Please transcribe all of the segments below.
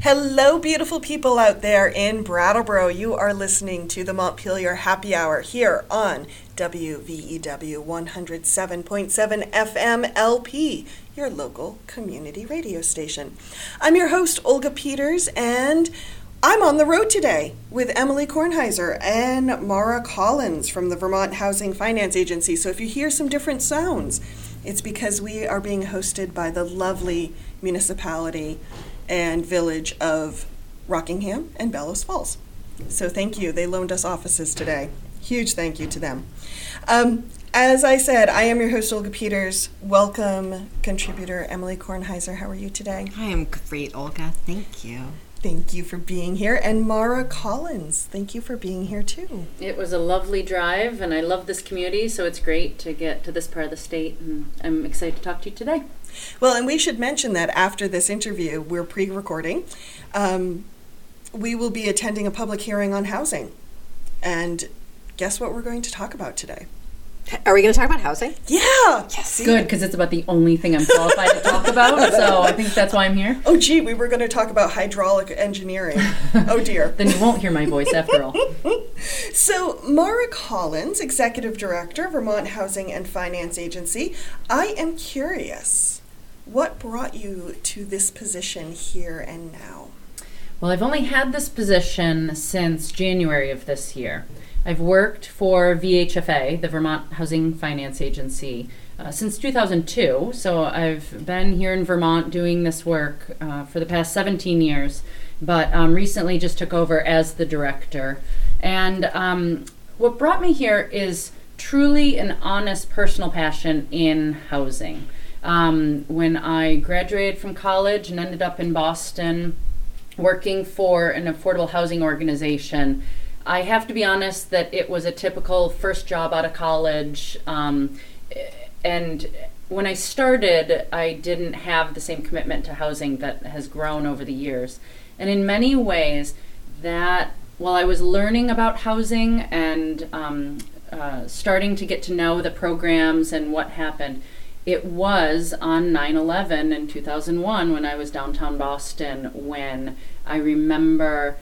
Hello, beautiful people out there in Brattleboro. You are listening to the Montpelier Happy Hour here on WVEW 107.7 FM LP, your local community radio station. I'm your host, Olga Peters, and I'm on the road today with Emily Kornheiser and Maura Collins from the Vermont Housing Finance Agency. So if you hear some different sounds, it's because we are being hosted by the lovely municipality and village of Rockingham and Bellows Falls. So thank you. They loaned us offices today. Huge thank you to them. Um, as I said, I am your host, Olga Peters. Welcome, contributor Emily Kornheiser. How are you today? I am great, Olga. Thank you. Thank you for being here. And Maura Collins, thank you for being here too. It was a lovely drive, and I love this community, so it's great to get to this part of the state, and I'm excited to talk to you today. Well, and we should mention that after this interview, we're pre recording. Um, we will be attending a public hearing on housing. And guess what we're going to talk about today? Are we going to talk about housing? Yeah. Yes. Good, because it's about the only thing I'm qualified to talk about. So I think that's why I'm here. Oh, gee, we were going to talk about hydraulic engineering. oh, dear. then you won't hear my voice after all. so, Maura Collins, Executive Director, Vermont Housing and Finance Agency. I am curious, what brought you to this position here and now? Well, I've only had this position since January of this year. I've worked for VHFA, the Vermont Housing Finance Agency, uh, since 2002. So I've been here in Vermont doing this work uh, for the past 17 years, but um, recently just took over as the director. And um, what brought me here is truly an honest personal passion in housing. Um, when I graduated from college and ended up in Boston working for an affordable housing organization, I have to be honest that it was a typical first job out of college. Um, and when I started, I didn't have the same commitment to housing that has grown over the years. And in many ways, that while I was learning about housing and um, uh, starting to get to know the programs and what happened, it was on 9 11 in 2001 when I was downtown Boston when I remember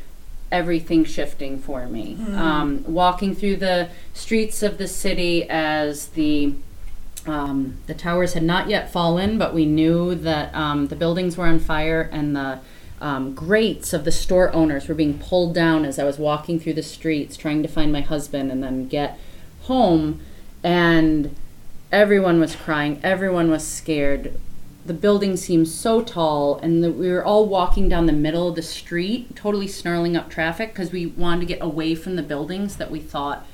everything shifting for me. Mm. Um, walking through the streets of the city as the um, the towers had not yet fallen, but we knew that um, the buildings were on fire and the um, grates of the store owners were being pulled down as I was walking through the streets trying to find my husband and then get home. And everyone was crying, everyone was scared the building seemed so tall, and the, we were all walking down the middle of the street, totally snarling up traffic because we wanted to get away from the buildings that we thought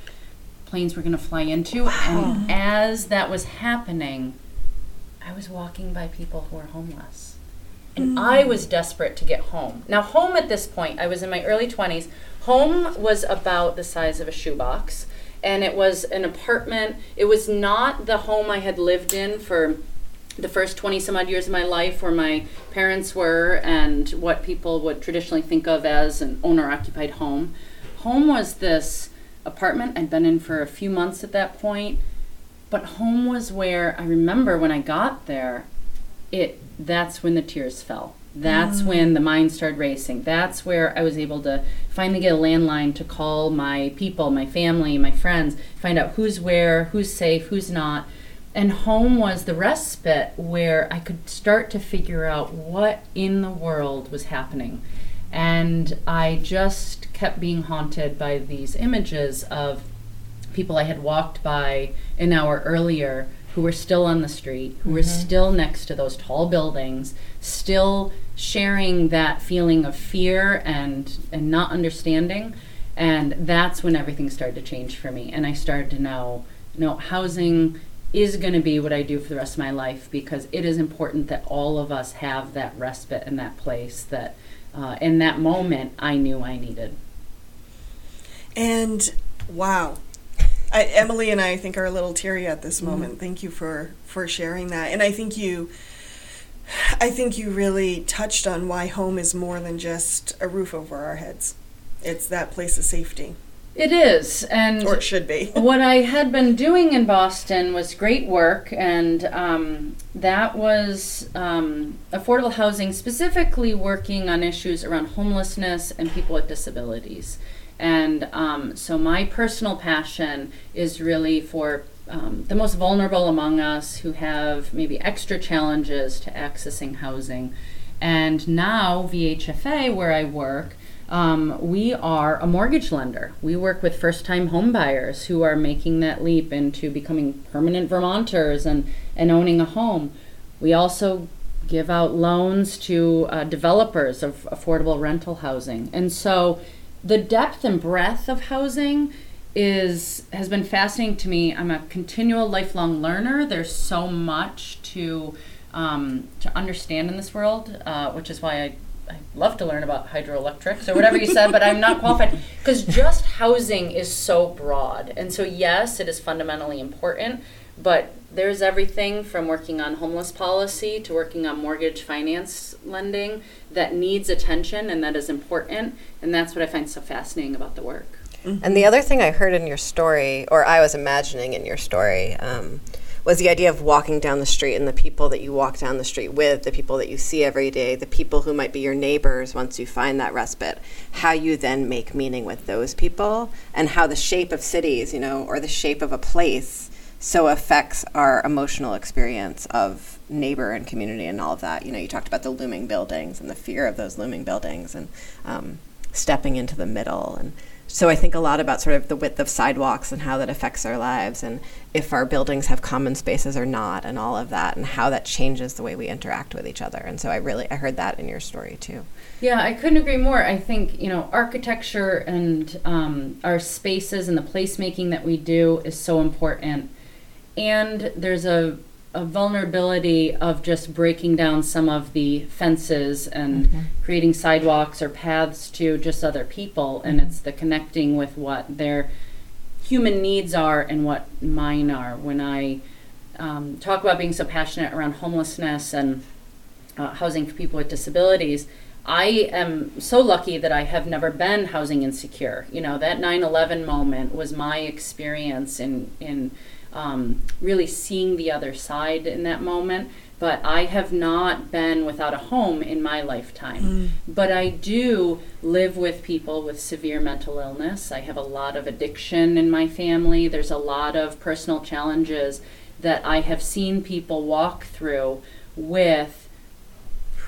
planes were going to fly into. Wow. And as that was happening, I was walking by people who were homeless. And mm. I was desperate to get home. Now, home at this point, I was in my early 20s. Home was about the size of a shoebox. And it was an apartment. It was not the home I had lived in for the first 20 some odd years of my life where my parents were and what people would traditionally think of as an owner occupied home. Home was this apartment I'd been in for a few months at that point, but home was where I remember when I got there, it that's when the tears fell. That's mm. when the mind started racing. That's where I was able to finally get a landline to call my people, my family, my friends, find out who's where, who's safe, who's not and home was the respite where I could start to figure out what in the world was happening. And I just kept being haunted by these images of people I had walked by an hour earlier who were still on the street, who mm-hmm. were still next to those tall buildings, still sharing that feeling of fear and, and not understanding. And that's when everything started to change for me. And I started to know, you know, housing is going to be what I do for the rest of my life because it is important that all of us have that respite and that place that uh, in that moment I knew I needed. And wow, I, Emily and I think are a little teary at this mm-hmm. moment. Thank you for for sharing that. And I think you I think you really touched on why home is more than just a roof over our heads. It's that place of safety. It is, and or it should be. what I had been doing in Boston was great work, and um, that was um, affordable housing, specifically working on issues around homelessness and people with disabilities. And um, so, my personal passion is really for um, the most vulnerable among us who have maybe extra challenges to accessing housing. And now, VHFA, where I work, um, we are a mortgage lender. We work with first time home buyers who are making that leap into becoming permanent Vermonters and, and owning a home. We also give out loans to uh, developers of affordable rental housing. And so the depth and breadth of housing is has been fascinating to me. I'm a continual lifelong learner. There's so much to um, to understand in this world, uh, which is why I I love to learn about hydroelectrics or whatever you said, but I'm not qualified because just housing is so broad. And so, yes, it is fundamentally important, but there's everything from working on homeless policy to working on mortgage finance lending that needs attention and that is important. And that's what I find so fascinating about the work. And the other thing I heard in your story, or I was imagining in your story, um, was the idea of walking down the street and the people that you walk down the street with, the people that you see every day, the people who might be your neighbors once you find that respite, how you then make meaning with those people, and how the shape of cities, you know, or the shape of a place so affects our emotional experience of neighbor and community and all of that. You know, you talked about the looming buildings and the fear of those looming buildings and um, stepping into the middle and so I think a lot about sort of the width of sidewalks and how that affects our lives and if our buildings have common spaces or not and all of that and how that changes the way we interact with each other. And so I really I heard that in your story too. Yeah, I couldn't agree more. I think, you know, architecture and um, our spaces and the placemaking that we do is so important. And there's a a vulnerability of just breaking down some of the fences and mm-hmm. creating sidewalks or paths to just other people. And it's the connecting with what their human needs are and what mine are. When i um, talk about being so passionate around homelessness and uh, housing for people with disabilities i am so lucky that i have never been housing insecure. You know that 9-11 moment was my experience in in um, really seeing the other side in that moment. But I have not been without a home in my lifetime. Mm. But I do live with people with severe mental illness. I have a lot of addiction in my family. There's a lot of personal challenges that I have seen people walk through with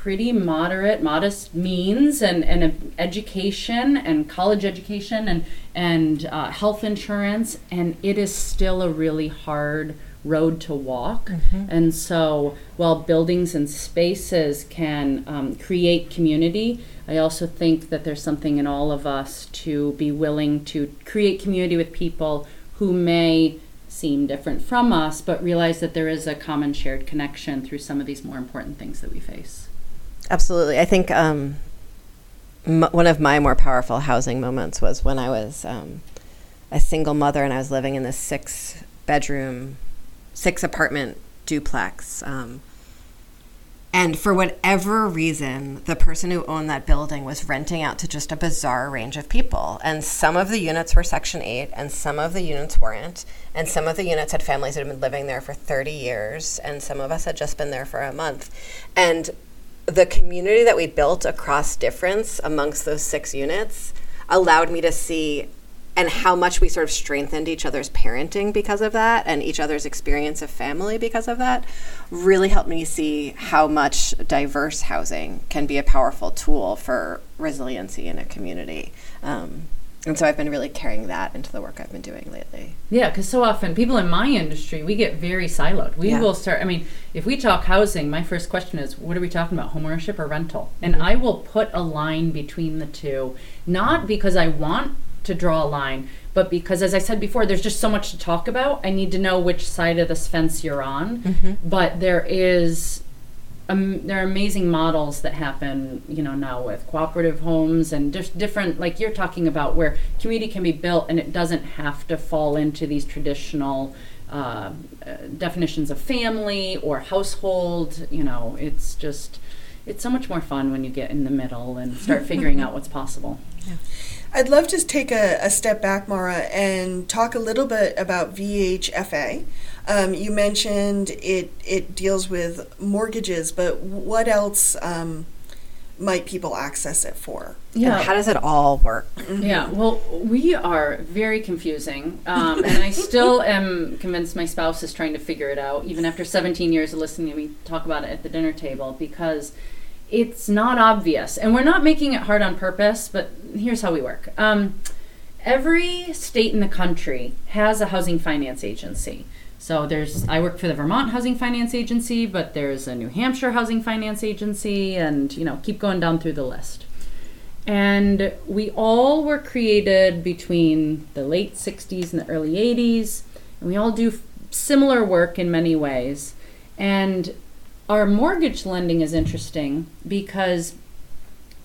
pretty moderate, modest means and, and education and college education and, and uh, health insurance, and it is still a really hard road to walk. Mm-hmm. And so, while buildings and spaces can um, create community, I also think that there's something in all of us to be willing to create community with people who may seem different from us, but realize that there is a common shared connection through some of these more important things that we face. Absolutely. I think um, m- one of my more powerful housing moments was when I was um, a single mother and I was living in this six bedroom, six apartment duplex. Um, and for whatever reason, the person who owned that building was renting out to just a bizarre range of people. And some of the units were Section 8, and some of the units weren't. And some of the units had families that had been living there for 30 years, and some of us had just been there for a month. And the community that we built across difference amongst those six units allowed me to see and how much we sort of strengthened each other's parenting because of that and each other's experience of family because of that really helped me see how much diverse housing can be a powerful tool for resiliency in a community. Um, and so I've been really carrying that into the work I've been doing lately. Yeah, because so often people in my industry, we get very siloed. We yeah. will start, I mean, if we talk housing, my first question is, what are we talking about, homeownership or rental? And mm-hmm. I will put a line between the two, not because I want to draw a line, but because, as I said before, there's just so much to talk about. I need to know which side of this fence you're on. Mm-hmm. But there is um, there are amazing models that happen, you know, now with cooperative homes and just different, like you're talking about, where community can be built and it doesn't have to fall into these traditional uh, uh, definitions of family or household. You know, it's just it's so much more fun when you get in the middle and start figuring out what's possible. I'd love to take a, a step back, Maura, and talk a little bit about VHFA. Um, you mentioned it it deals with mortgages, but what else um, might people access it for? Yeah. how does it all work? Yeah, well, we are very confusing. Um, and I still am convinced my spouse is trying to figure it out, even after 17 years of listening to me talk about it at the dinner table, because it's not obvious. And we're not making it hard on purpose, but here's how we work. Um, every state in the country has a housing finance agency. So there's I work for the Vermont Housing Finance Agency, but there's a New Hampshire Housing Finance Agency and you know, keep going down through the list. And we all were created between the late 60s and the early 80s, and we all do similar work in many ways. And our mortgage lending is interesting because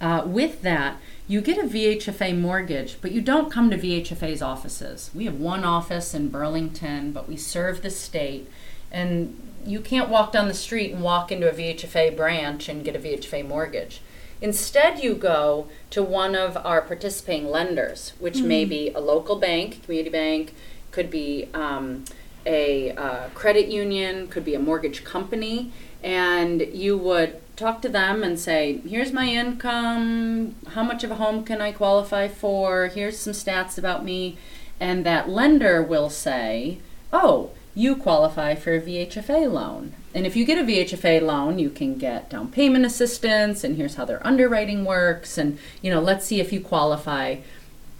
uh, with that, you get a VHFA mortgage, but you don't come to VHFA's offices. We have one office in Burlington, but we serve the state. And you can't walk down the street and walk into a VHFA branch and get a VHFA mortgage. Instead, you go to one of our participating lenders, which mm-hmm. may be a local bank, community bank, could be um, a uh, credit union, could be a mortgage company and you would talk to them and say, here's my income, how much of a home can I qualify for, here's some stats about me. And that lender will say, oh, you qualify for a VHFA loan. And if you get a VHFA loan, you can get down payment assistance, and here's how their underwriting works. And, you know, let's see if you qualify.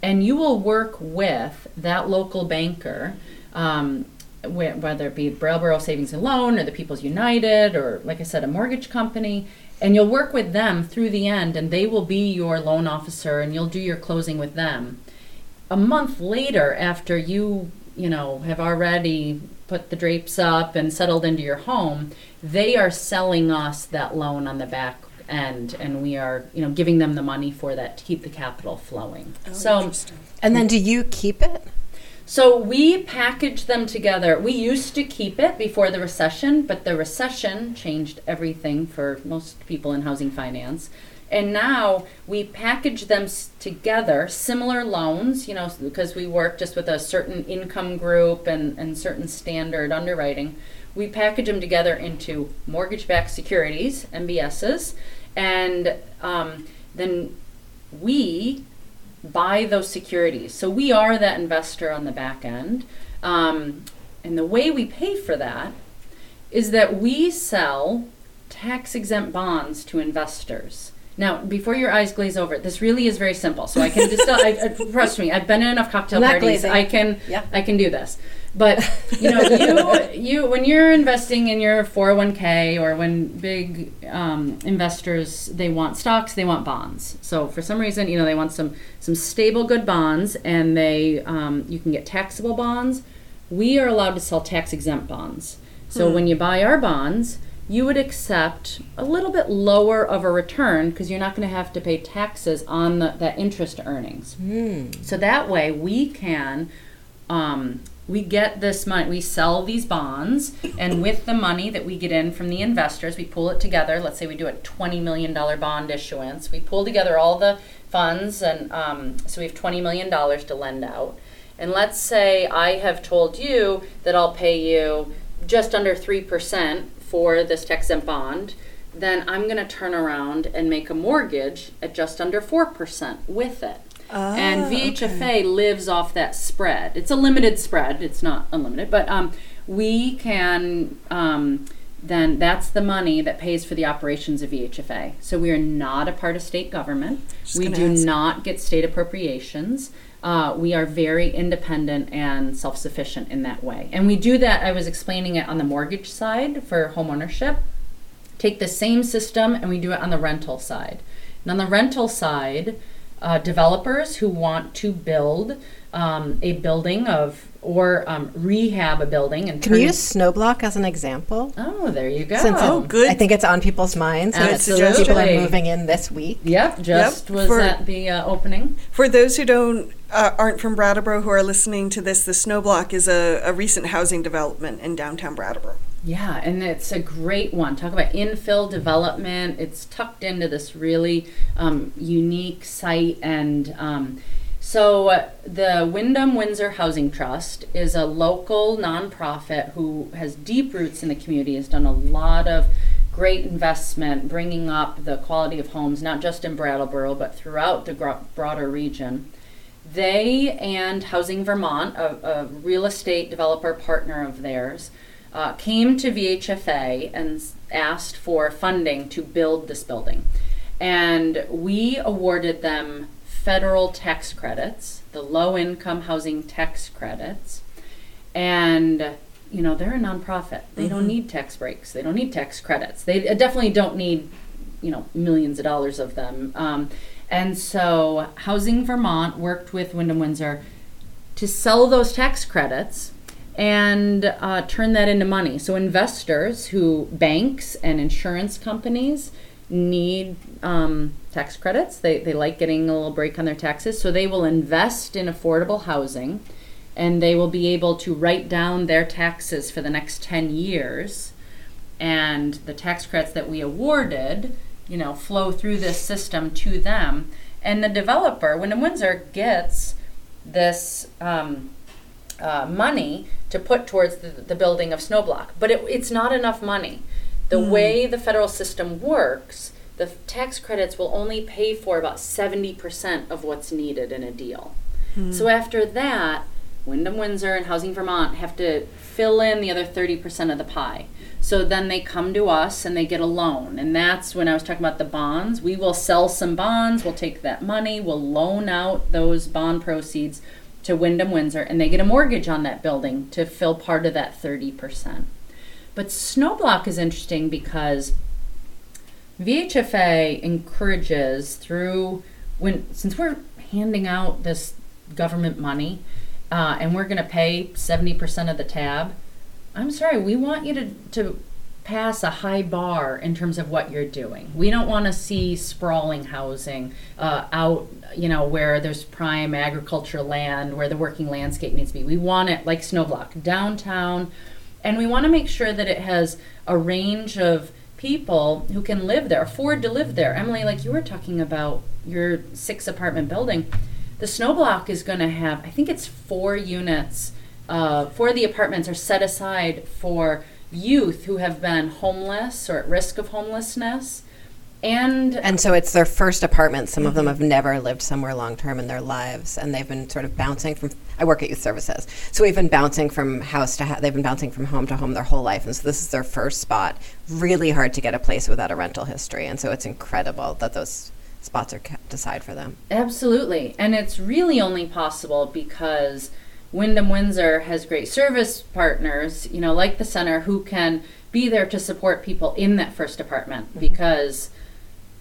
And you will work with that local banker um, whether it be Brattleboro Savings and Loan or the People's United or, like I said, a mortgage company, and you'll work with them through the end, and they will be your loan officer, and you'll do your closing with them. A month later, after you, you know, have already put the drapes up and settled into your home, they are selling us that loan on the back end, and we are, you know, giving them the money for that to keep the capital flowing. Oh, so, and then do you keep it? So we package them together. We used to keep it before the recession, but the recession changed everything for most people in housing finance. And now we package them s- together, similar loans, you know, because we work just with a certain income group and, and certain standard underwriting. We package them together into mortgage backed securities, MBSs, and um, then we buy those securities. So we are that investor on the back end. Um, and the way we pay for that is that we sell tax exempt bonds to investors. Now, before your eyes glaze over, this really is very simple. So I can distill. I, trust me, I've been in enough cocktail parties. Glazing. I can, yeah. I can do this. But you know, you you when you're investing in your 401k or when big um, investors they want stocks, they want bonds. So for some reason, you know, they want some some stable, good bonds, and they um, you can get taxable bonds. We are allowed to sell tax exempt bonds. So hmm. when you buy our bonds, you would accept a little bit lower of a return because you're not going to have to pay taxes on the, that interest earnings. Mm. So that way we can um, we get this money, we sell these bonds, and with the money that we get in from the investors, we pull it together. Let's say we do a $20 million bond issuance. We pull together all the funds, and um, so we have $20 million to lend out. And let's say I have told you that I'll pay you just under 3% for this tax exempt bond. Then I'm going to turn around and make a mortgage at just under 4% with it and ah, VHFA okay. lives off that spread. It's a limited spread. It's not unlimited, but um, we can um, then that's the money that pays for the operations of VHFA. So we are not a part of state government. Just we do ask. not get state appropriations. Uh, we are very independent and self sufficient in that way. And we do that, I was explaining it on the mortgage side for homeownership. Take the same system and we do it on the rental side. And on the rental side, uh, developers who want to build um, a building of or um, rehab a building and can you use snowblock as an example? Oh there you go. Since oh good. I think it's on people's minds Absolutely. people are moving in this week. Yep just yep. was for, at the uh, opening. for those who don't uh, aren't from brattleboro who are listening to this the snowblock is a, a recent housing development in downtown brattleboro Yeah, and it's a great one. Talk about infill development. It's tucked into this really um, unique site. And um, so the Windham Windsor Housing Trust is a local nonprofit who has deep roots in the community, has done a lot of great investment bringing up the quality of homes, not just in Brattleboro, but throughout the broader region. They and Housing Vermont, a, a real estate developer partner of theirs, uh, came to VHFA and asked for funding to build this building. And we awarded them federal tax credits, the low income housing tax credits. And, you know, they're a nonprofit. They don't need tax breaks, they don't need tax credits. They definitely don't need, you know, millions of dollars of them. Um, and so Housing Vermont worked with Windham Windsor to sell those tax credits and uh, turn that into money. So investors who banks and insurance companies need um, tax credits. They, they like getting a little break on their taxes, so they will invest in affordable housing and they will be able to write down their taxes for the next 10 years. And the tax credits that we awarded, you know, flow through this system to them. And the developer, Windham Windsor, gets this um, uh, money to put towards the, the building of Snowblock. But it, it's not enough money. The way the federal system works, the f- tax credits will only pay for about 70% of what's needed in a deal. So after that, Windham Windsor and Housing Vermont have to fill in the other 30% of the pie. So then they come to us and they get a loan. And that's when I was talking about the bonds. We will sell some bonds, we'll take that money, we'll loan out those bond proceeds to Windham Windsor, and they get a mortgage on that building to fill part of that 30%. But Snowblock is interesting because VHFA encourages through when since we're handing out this government money uh, and we're going to pay 70% of the tab i'm sorry we want you to, to pass a high bar in terms of what you're doing we don't want to see sprawling housing uh, out you know where there's prime agriculture land where the working landscape needs to be we want it like snowblock downtown and we want to make sure that it has a range of people who can live there, afford to live there. Emily, like you were talking about your six apartment building, the snow block is going to have, I think it's four units. Uh, four of the apartments are set aside for youth who have been homeless or at risk of homelessness. And And so it's their first apartment. Some of them mm-hmm. have never lived somewhere long term in their lives, and they've been sort of bouncing from. I work at youth services, so we've been bouncing from house to house. They've been bouncing from home to home their whole life, and so this is their first spot. Really hard to get a place without a rental history, and so it's incredible that those spots are kept aside for them. Absolutely. And it's really only possible because Windham Windsor has great service partners, you know, like the center, who can be there to support people in that first apartment because.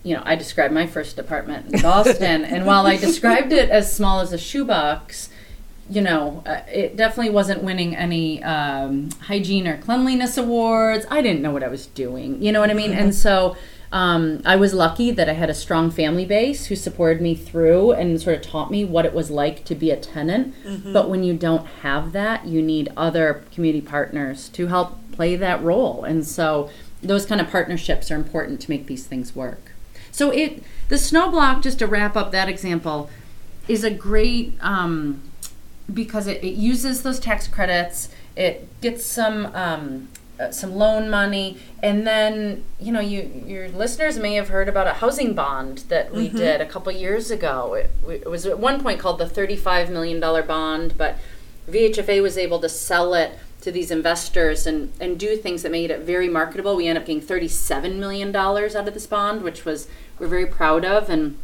You know, I described my first apartment in Boston, and while I described it as small as a shoebox, you know, uh, it definitely wasn't winning any um, hygiene or cleanliness awards. I didn't know what I was doing. You know what I mean? And so um, I was lucky that I had a strong family base who supported me through and sort of taught me what it was like to be a tenant. But when you don't have that, you need other community partners to help play that role. And so those kind of partnerships are important to make these things work. So it the snow block, just to wrap up that example, is a great um, because it, it uses those tax credits. It gets some um, uh, some loan money, and then you know you your listeners may have heard about a housing bond that we did a couple years ago. It, it was at one point called the thirty-five million dollar bond, but VHFA was able to sell it to these investors and, and do things that made it very marketable. We ended up getting $37 million out of this bond, which was we're very proud of. And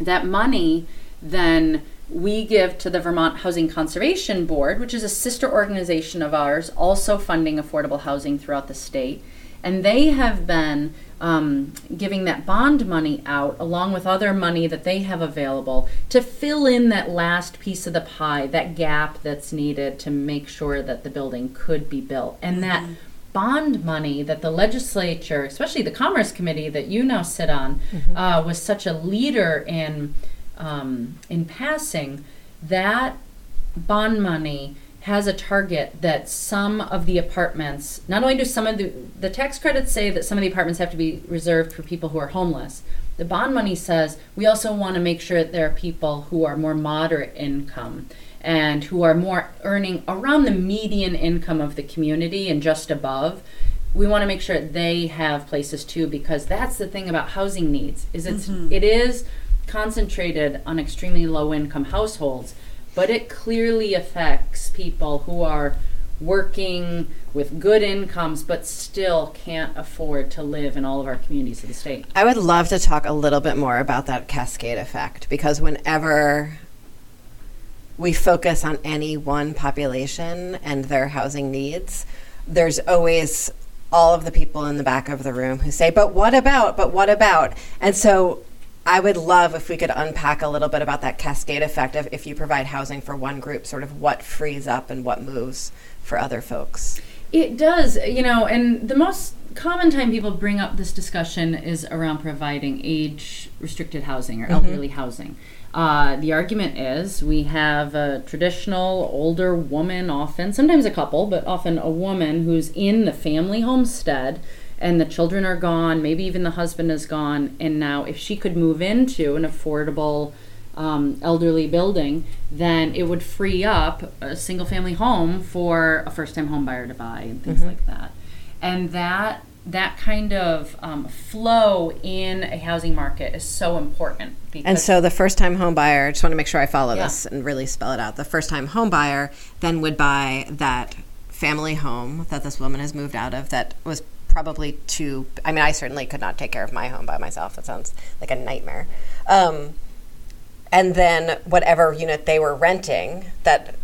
that money then we give to the Vermont Housing Conservation Board, which is a sister organization of ours, also funding affordable housing throughout the state. And they have been um, giving that bond money out along with other money that they have available to fill in that last piece of the pie, that gap that's needed to make sure that the building could be built. And that bond money that the legislature, especially the Commerce Committee that you now sit on, uh, was such a leader in um, in passing, that bond money has a target that some of the apartments, not only do some of the, the tax credits say that some of the apartments have to be reserved for people who are homeless, the bond money says we also want to make sure that there are people who are more moderate income and who are more earning around the median income of the community and just above. We want to make sure they have places too because that's the thing about housing needs is it's it is concentrated on extremely low income households but it clearly affects people who are working with good incomes but still can't afford to live in all of our communities of the state I would love to talk a little bit more about that cascade effect because whenever we focus on any one population and their housing needs, there's always all of the people in the back of the room who say, But what about? But what about? And so I would love if we could unpack a little bit about that cascade effect of if you provide housing for one group, sort of what frees up and what moves for other folks. It does, you know, and the most common time people bring up this discussion is around providing age restricted housing or elderly housing. Uh, the argument is we have a traditional older woman, often, sometimes a couple, but often a woman who's in the family homestead and the children are gone, maybe even the husband is gone. And now, if she could move into an affordable um, elderly building, then it would free up a single family home for a first time home buyer to buy and things like that. And that that kind of um, flow in a housing market is so important because And so the first time home buyer, I just want to make sure I follow Yeah. this and really spell it out. The first time home buyer then would buy that family home that this woman has moved out of that was probably too, I mean, I certainly could not take care of my home by myself. That sounds like a nightmare. Um, and then whatever unit they were renting that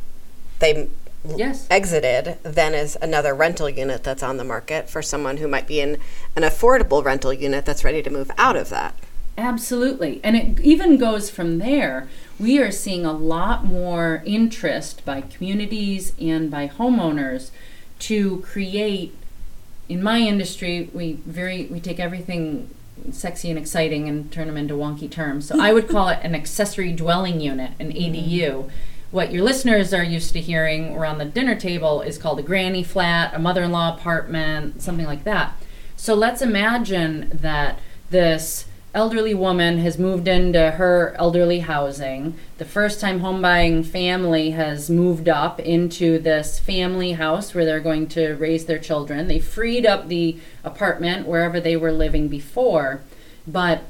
they Yes. exited then is another rental unit that's on the market for someone who might be in an affordable rental unit that's ready to move out of that. Absolutely. And it even goes from there. We are seeing a lot more interest by communities and by homeowners to create in my industry we very we take everything sexy and exciting and turn them into wonky terms. So I would call it an accessory dwelling unit, an ADU. What your listeners are used to hearing around the dinner table is called a granny flat, a mother-in-law apartment, something like that. So let's imagine that this elderly woman has moved into her elderly housing. The first time home buying family has moved up into this family house where they're going to raise their children. They freed up the apartment wherever they were living before. But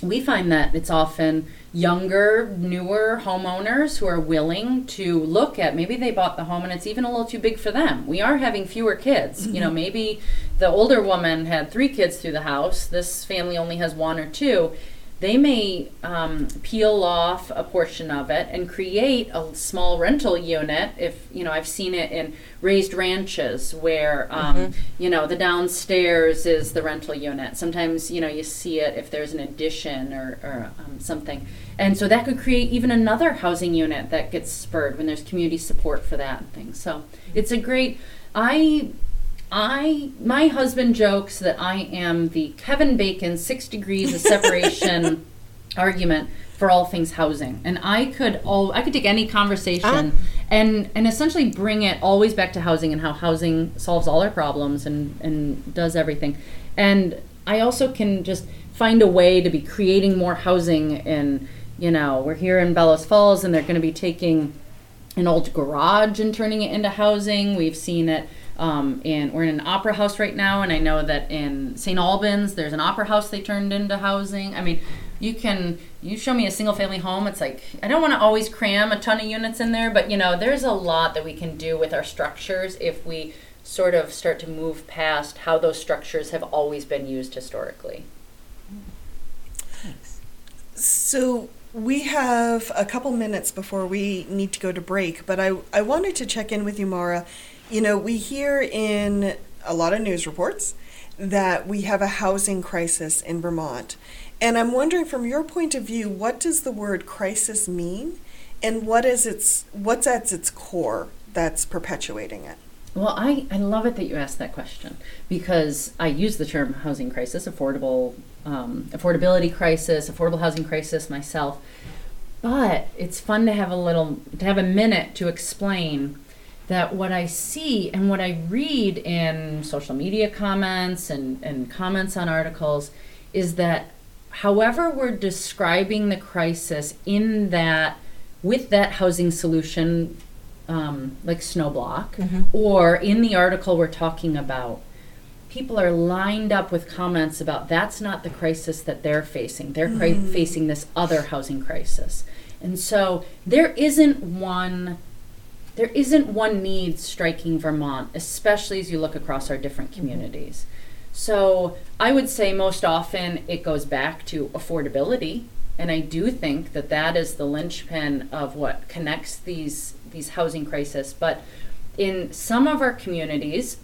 we find that it's often younger, newer homeowners who are willing to look at maybe they bought the home and it's even a little too big for them. We are having fewer kids. You know, mm-hmm. maybe the older woman had three kids through the house, this family only has one or two. They may um, peel off a portion of it and create a small rental unit. If you know, I've seen it in raised ranches where um, you know the downstairs is the rental unit. Sometimes you know you see it if there's an addition or, or um, something, and so that could create even another housing unit that gets spurred when there's community support for that and things. So it's a great. I I my husband jokes that I am the Kevin Bacon six degrees of separation argument for all things housing. And I could all I could take any conversation uh-huh. and and essentially bring it always back to housing and how housing solves all our problems and and does everything. And I also can just find a way to be creating more housing and you know, we're here in Bellows Falls and they're going to be taking an old garage and turning it into housing. We've seen it um, in we're in an opera house right now, and I know that in St. Albans there's an opera house they turned into housing. I mean, you can you show me a single family home. It's like I don't want to always cram a ton of units in there, but you know there's a lot that we can do with our structures if we sort of start to move past how those structures have always been used historically. So we have a couple minutes before we need to go to break, but I, I wanted to check in with you, Maura. You know, we hear in a lot of news reports that we have a housing crisis in Vermont. And I'm wondering from your point of view, what does the word crisis mean? And what is its what's at its core that's perpetuating it? Well, I, I love it that you asked that question because I use the term housing crisis, affordable um, affordability crisis, affordable housing crisis myself. But it's fun to have a little to have a minute to explain that what I see and what I read in social media comments and, and comments on articles is that however we're describing the crisis in that with that housing solution um, like snowblock Mm-hmm. or in the article we're talking about people are lined up with comments about that's not the crisis that they're facing. They're cri- facing this other housing crisis. And so there isn't one there isn't one need striking Vermont, especially as you look across our different communities. So I would say most often it goes back to affordability, and I do think that that is the linchpin of what connects these these housing crisis. But in some of our communities,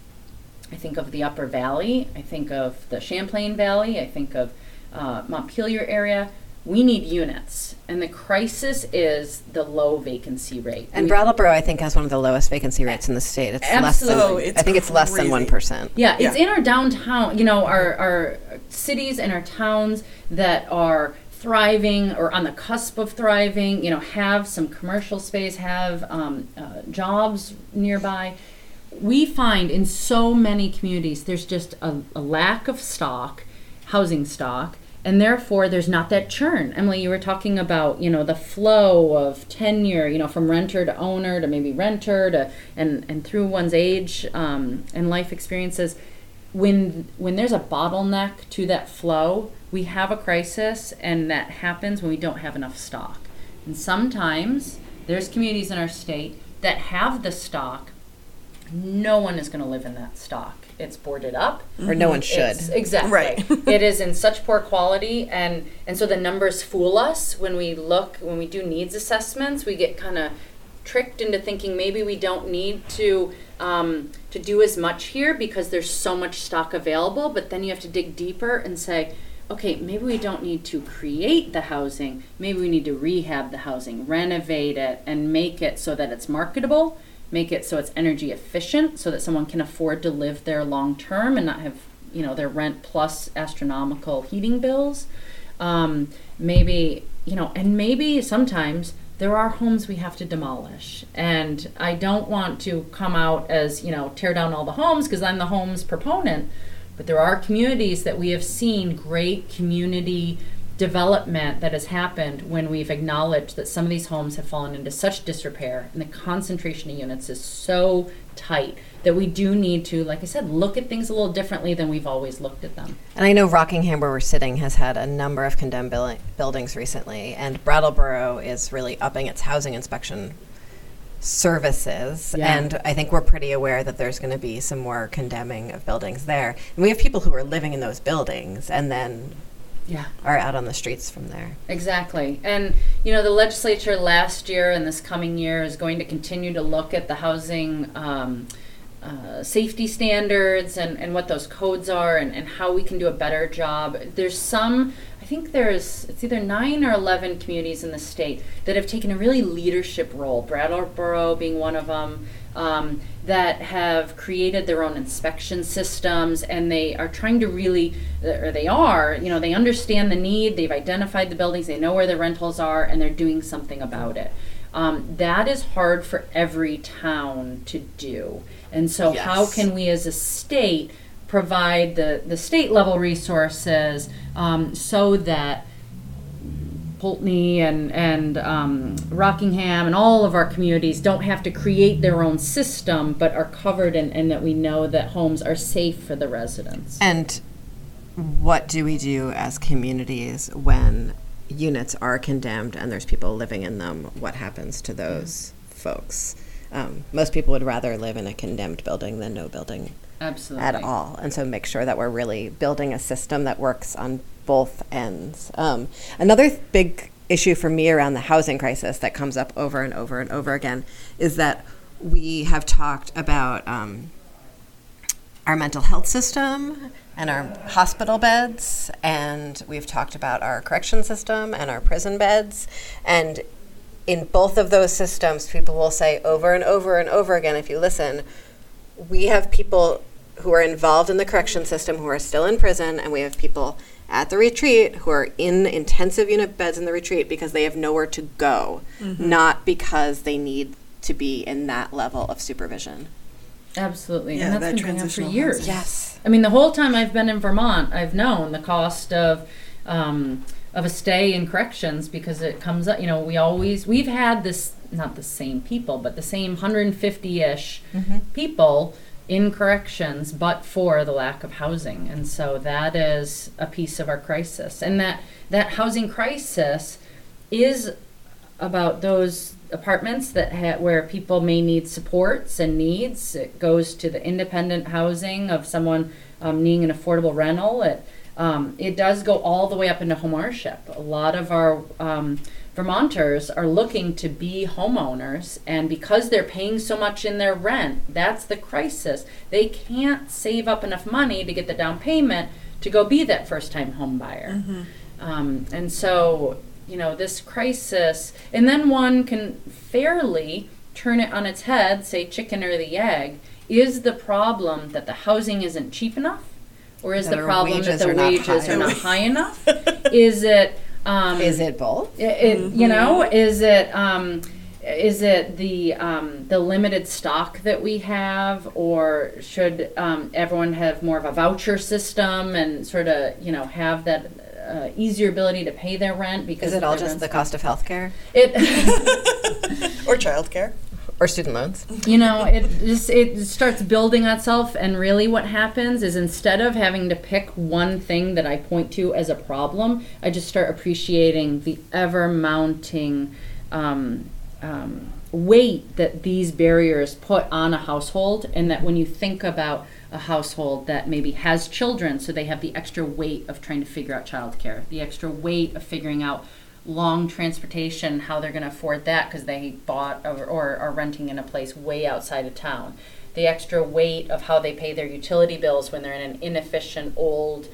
I think of the Upper Valley, I think of the Champlain Valley, I think of uh, Montpelier area. We need units, and the crisis is the low vacancy rate. And We- Brattleboro, I think, has one of the lowest vacancy rates in the state. It's less than Absolutely. Oh, it's I think it's less than one percent. Yeah, it's in our downtown, you know, our, our cities and our towns that are thriving or on the cusp of thriving, you know, have some commercial space, have um, uh, jobs nearby. We find in so many communities there's just a, a lack of stock, housing stock, and therefore there's not that churn. Emily, you were talking about, you know, the flow of tenure, you know, from renter to owner to maybe renter to and and through one's age um, and life experiences. When when there's a bottleneck to that flow, we have a crisis, and that happens when we don't have enough stock. And sometimes there's communities in our state that have the stock. No one is going to live in that stock. It's boarded up. Or no one should. It's- exactly. Right. it is in such poor quality, and and so the numbers fool us when we look when we do needs assessments. We get kind of tricked into thinking maybe we don't need to um, to do as much here because there's so much stock available. But then you have to dig deeper and say, okay, maybe we don't need to create the housing. Maybe we need to rehab the housing, renovate it, and make it so that it's marketable. Make it so it's energy efficient, so that someone can afford to live there long term and not have you know their rent plus astronomical heating bills. Um, maybe you know, and maybe sometimes there are homes we have to demolish. And I don't want to come out as you know tear down all the homes because I'm the homes proponent. But there are communities that we have seen great community development that has happened when we've acknowledged that some of these homes have fallen into such disrepair and the concentration of units is so tight that we do need to, like I said, look at things a little differently than we've always looked at them. And I know Rockingham, where we're sitting, has had a number of condemned buil- buildings recently, and Brattleboro is really upping its housing inspection services. Yeah. And I think we're pretty aware that there's going to be some more condemning of buildings there. And we have people who are living in those buildings and then Yeah. are out on the streets from there. Exactly. And, you know, the legislature last year and this coming year is going to continue to look at the housing um, uh, safety standards and, and what those codes are and, and how we can do a better job. There's some, I think there's, it's either nine or 11 communities in the state that have taken a really leadership role, Brattleboro being one of them. Um, that have created their own inspection systems and they are trying to really or they are you know they understand the need they've identified the buildings they know where the rentals are and they're doing something about it. Um, that is hard for every town to do. And so how can we as a state provide the, the state level resources um, so that Putney and and um, Rockingham and all of our communities don't have to create their own system, but are covered and, and that we know that homes are safe for the residents. And what do we do as communities when units are condemned and there's people living in them? What happens to those folks? Um, most people would rather live in a condemned building than no building Absolutely. at all. And so make sure that we're really building a system that works on both ends. Um, another th- big issue for me around the housing crisis that comes up over and over and over again is that we have talked about um, our mental health system and our hospital beds, and we've talked about our correction system and our prison beds. And in both of those systems, people will say over and over and over again, if you listen, we have people who are involved in the correction system who are still in prison, and we have people at the retreat who are in intensive unit beds in the retreat because they have nowhere to go, not because they need to be in that level of supervision. Absolutely. Yeah, and that's that been going on for years. housing. Yes. I mean, the whole time I've been in Vermont, I've known the cost of um, of a stay in corrections because it comes up. You know, we always we've had this not the same people, but the same 150 ish people in corrections, but for the lack of housing, and so that is a piece of our crisis, and that that housing crisis is about those apartments that ha- where people may need supports and needs. It goes to the independent housing of someone um, needing an affordable rental. It um, it does go all the way up into homeownership. A lot of our um, Vermonters are looking to be homeowners, and because they're paying so much in their rent, that's the crisis. They can't save up enough money to get the down payment to go be that first time home buyer. Um, and so, you know, this crisis, and then one can fairly turn it on its head, say chicken or the egg. Is the problem that the housing isn't cheap enough? Or is That the problem that the wages high are not high enough? is it, um, Is it both? it, it- you know is it um, is it the um, the limited stock that we have or should um, everyone have more of a voucher system and sort of you know have that uh, easier ability to pay their rent because Is it all just the cost of healthcare it or childcare. Or student loans? you know it just it starts building itself and really what happens is instead of having to pick one thing that i point to as a problem i just start appreciating the ever mounting um, um, weight that these barriers put on a household and that when you think about a household that maybe has children so they have the extra weight of trying to figure out childcare the extra weight of figuring out long transportation, how they're going to afford that because they bought or, or are renting in a place way outside of town. The extra weight of how they pay their utility bills when they're in an inefficient, old,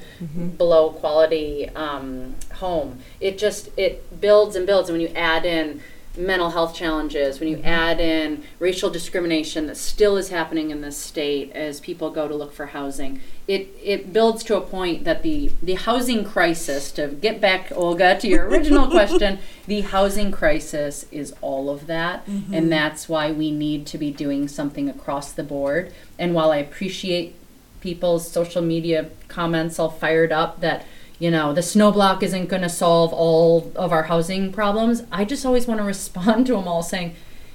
below quality um, home. It just it builds and builds, and when you add in mental health challenges, when you mm-hmm. add in racial discrimination that still is happening in this state as people go to look for housing, it, it builds to a point that the, the housing crisis, to get back, Olga, to your original question, the housing crisis is all of that. Mm-hmm. And that's why we need to be doing something across the board. And while I appreciate people's social media comments all fired up that you know the snow block isn't going to solve all of our housing problems. I just always want to respond to them all saying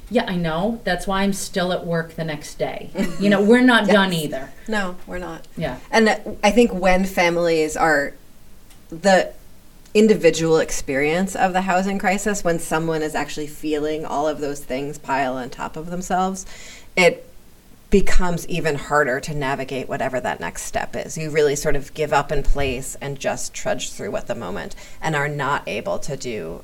yeah i know. That's why i'm still at work the next day. You know we're not done either. No, we're not. yeah. And uh, I think when families are the individual experience of the housing crisis, when someone is actually feeling all of those things pile on top of themselves, it becomes even harder to navigate whatever that next step is. You really sort of give up in place and just trudge through at the moment and are not able to do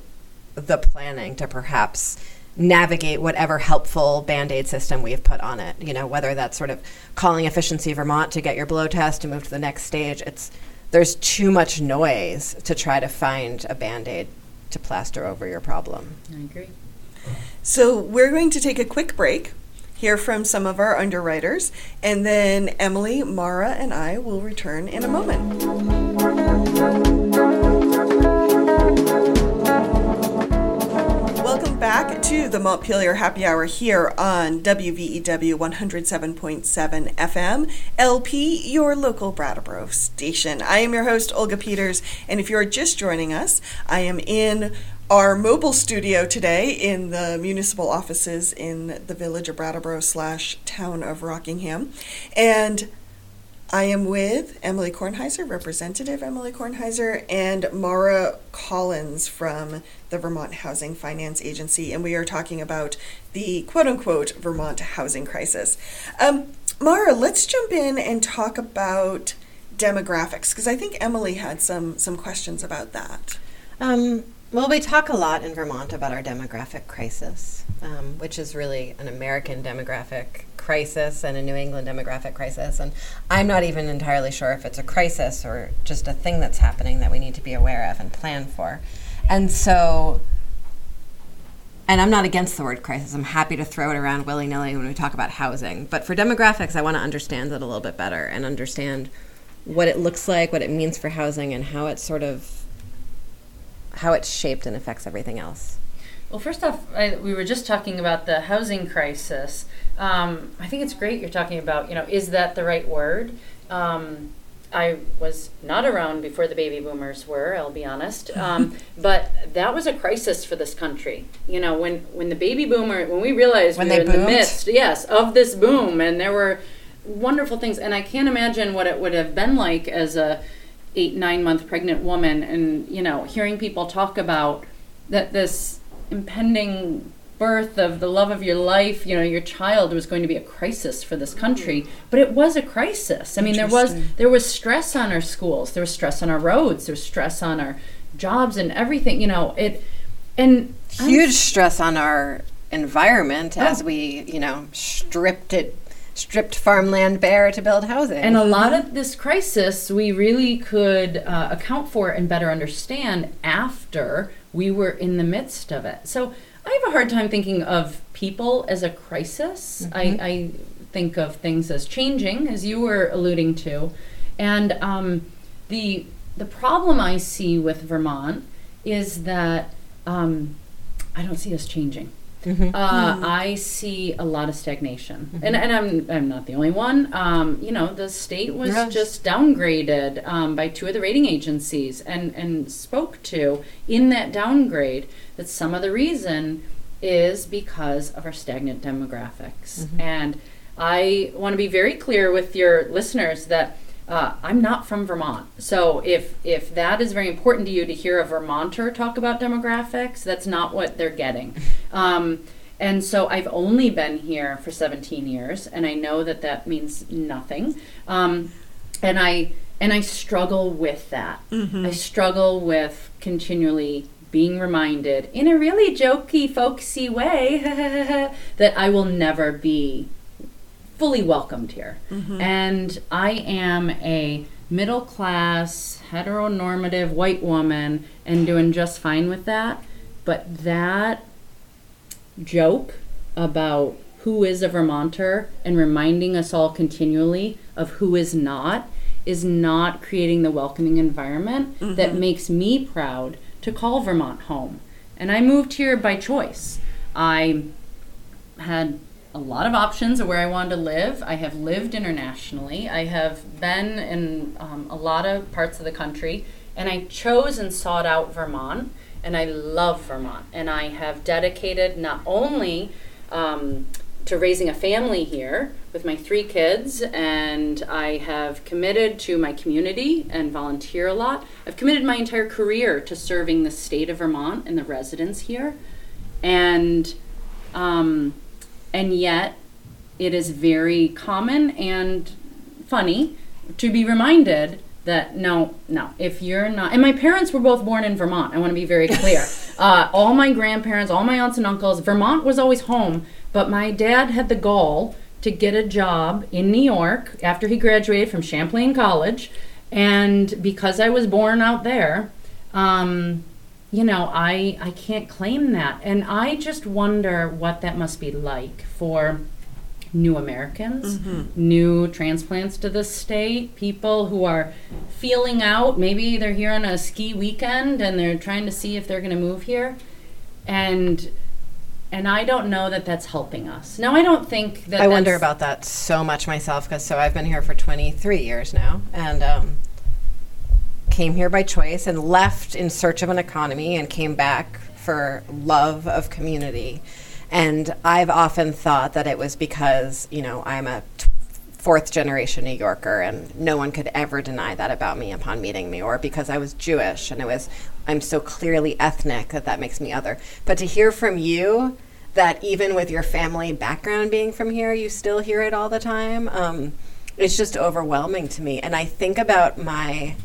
the planning to perhaps navigate whatever helpful band-aid system we've put on it. You know whether that's sort of calling efficiency vermont to get your blow test to move to the next stage it's there's too much noise to try to find a band-aid to plaster over your problem. I agree. So we're going to take a quick break, hear from some of our underwriters, and then Emily, Maura, and I will return in a moment. Welcome back to the Montpelier Happy Hour here on WVEW 107.7 FM, LP, your local Brattleboro station. I am your host, Olga Peters, and if you're just joining us, I am in our mobile studio today in the municipal offices in the village of Brattleboro slash town of Rockingham. And I am with Emily Kornheiser, Representative Emily Kornheiser, and Maura Collins from the Vermont Housing Finance Agency, and we are talking about the quote unquote Vermont housing crisis. Um, Maura, let's jump in and talk about demographics because I think Emily had some some questions about that. Um, well, we talk a lot in Vermont about our demographic crisis, um, which is really an American demographic crisis and a New England demographic crisis. And I'm not even entirely sure if it's a crisis or just a thing that's happening that we need to be aware of and plan for. And so, and I'm not against the word crisis. I'm happy to throw it around willy nilly when we talk about housing. But for demographics, I want to understand it a little bit better and understand what it looks like, what it means for housing, and how it sort of how it's shaped and affects everything else. Well, first off, I, we were just talking about the housing crisis. Um, I think it's great you're talking about, you know, is that the right word? Um, I was not around before the baby boomers were, I'll be honest. Um, but that was a crisis for this country. You know, when, when the baby boomer, when we realized When we were they in the midst, yes, of this boom, and there were wonderful things, and I can't imagine what it would have been like as a eight, nine month pregnant woman, and you know, hearing people talk about that this impending birth of the love of your life, you know, your child was going to be a crisis for this country, mm-hmm. but it was a crisis. I mean, there was there was stress on our schools, there was stress on our roads, there was stress on our jobs and everything, you know, it and I'm Huge stress on our environment as Oh. we, you know, stripped it, stripped farmland bare to build housing. And a lot of this crisis we really could uh, account for and better understand after we were in the midst of it. So I have a hard time thinking of people as a crisis. I, I think of things as changing, as you were alluding to. And um, the, the problem I see with Vermont is that um, I don't see us changing. Uh, I see a lot of stagnation, and and I'm I'm not the only one. Um, you know, the state was Yes. just downgraded um, by two of the rating agencies, and and spoke to in that downgrade that some of the reason is because of our stagnant demographics. And I want to be very clear with your listeners that uh, I'm not from Vermont. So if if that is very important to you to hear a Vermonter talk about demographics, that's not what they're getting. Um, and so I've only been here for 17 years, and I know that that means nothing. Um, and I and I struggle with that. I struggle with continually being reminded in a really jokey, folksy way that I will never be fully welcomed here. Mm-hmm. And I am a middle class, heteronormative white woman and doing just fine with that. But that joke about who is a Vermonter and reminding us all continually of who is not is not creating the welcoming environment that mm-hmm. makes me proud to call Vermont home. And I moved here by choice. I had a lot of options of where I wanted to live. I have lived internationally. I have been in um, a lot of parts of the country, and I chose and sought out Vermont. And I love Vermont, and I have dedicated not only um, to raising a family here with my three kids, and I have committed to my community and volunteer a lot. I've committed my entire career to serving the state of Vermont and the residents here, and um, and yet it is very common and funny to be reminded that no, no, if you're not, and my parents were both born in Vermont. I want to be very clear. uh, all my grandparents, all my aunts and uncles, Vermont was always home, but my dad had the gall to get a job in New York after he graduated from Champlain College, and because I was born out there, um, you know, I I can't claim that, and I just wonder what that must be like for new Americans, new transplants to the state, people who are feeling out. Maybe they're here on a ski weekend and they're trying to see if they're going to move here, and and I don't know that that's helping us. Now, I don't think that I wonder about that so much myself because so I've been here for 23 years now and um, came here by choice and left in search of an economy and came back for love of community. And I've often thought that it was because, you know, I'm a t- fourth generation New Yorker and no one could ever deny that about me upon meeting me or because I was Jewish and it was I'm so clearly ethnic that that makes me other. But to hear from you that even with your family background being from here, you still hear it all the time. Um, it's just overwhelming to me. And I think about my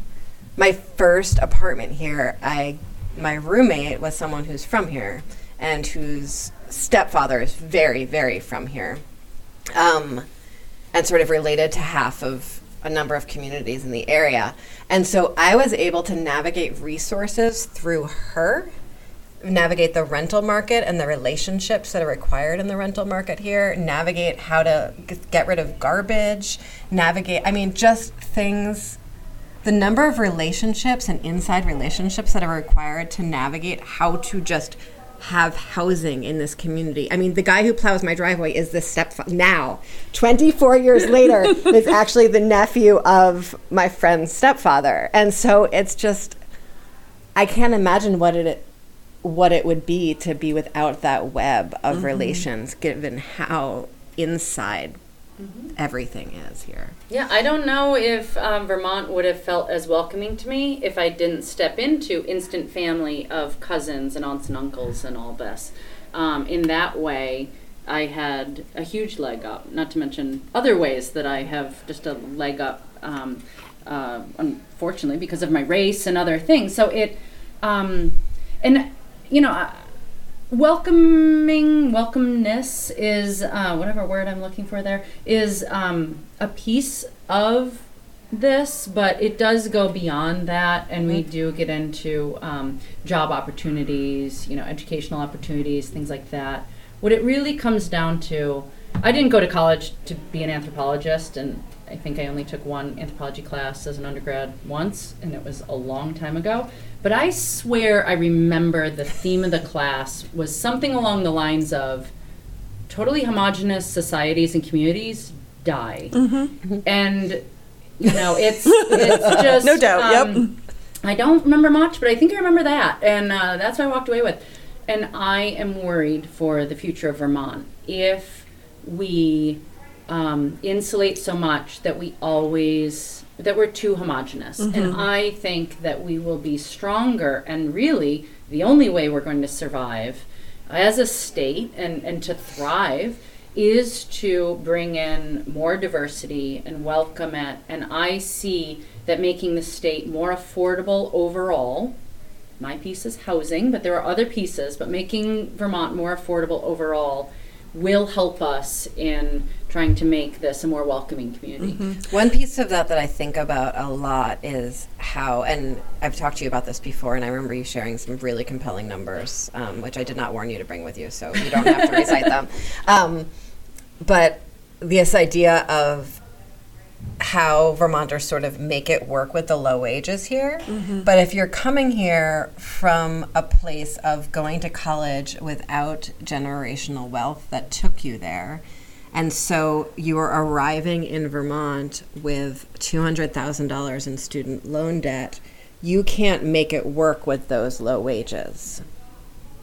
my first apartment here. I my roommate was someone who's from here and whose stepfather is very very from here, um, and sort of related to half of a number of communities in the area. And so I was able to navigate resources through her navigate the rental market and the relationships that are required in the rental market here, navigate how to g- get rid of garbage, navigate, I mean, just things the number of relationships and inside relationships that are required to navigate how to just have housing in this community. I mean, the guy who plows my driveway is the stepfather now. 24 years later is actually the nephew of my friend's stepfather. And so it's just I can't imagine what it what it would be to be without that web of mm-hmm. relations given how inside mm-hmm. everything is here. Yeah, I don't know if um, Vermont would have felt as welcoming to me if I didn't step into instant family of cousins and aunts and uncles and all this. Um, in that way, I had a huge leg up, not to mention other ways that I have just a leg up, um, uh, unfortunately, because of my race and other things. So it, um, and, you know, welcoming welcomeness is uh, whatever word i'm looking for there is um, a piece of this but it does go beyond that and we mm-hmm. do get into um, job opportunities you know educational opportunities things like that what it really comes down to i didn't go to college to be an anthropologist and I think I only took one anthropology class as an undergrad once, and it was a long time ago. But I swear I remember the theme of the class was something along the lines of totally homogenous societies and communities die. Mm-hmm. And, you know, it's, it's just. no doubt, um, yep. I don't remember much, but I think I remember that. And uh, that's what I walked away with. And I am worried for the future of Vermont. If we um, insulate so much that we always that we're too homogenous mm-hmm. and i think that we will be stronger and really the only way we're going to survive as a state and, and to thrive is to bring in more diversity and welcome it and i see that making the state more affordable overall my piece is housing but there are other pieces but making vermont more affordable overall will help us in trying to make this a more welcoming community. Mm-hmm. One piece of that that I think about a lot is how, and I've talked to you about this before, and I remember you sharing some really compelling numbers, um, which I did not warn you to bring with you, so you don't have to recite them. Um, but this idea of how Vermonters sort of make it work with the low wages here. Mm-hmm. But if you're coming here from a place of going to college without generational wealth that took you there, and so you are arriving in Vermont with $200,000 in student loan debt, you can't make it work with those low wages.